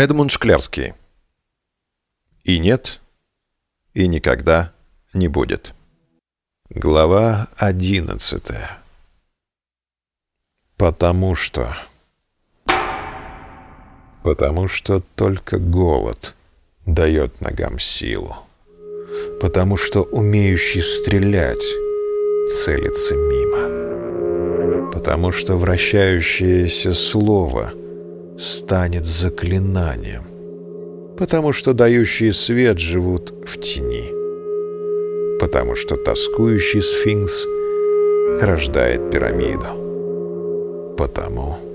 Эдмунд Шклярский. И нет, и никогда не будет. Глава одиннадцатая. Потому что... Потому что только голод дает ногам силу. Потому что умеющий стрелять целится мимо. Потому что вращающееся слово станет заклинанием. Потому что дающие свет живут в тени. Потому что тоскующий сфинкс рождает пирамиду. Потому.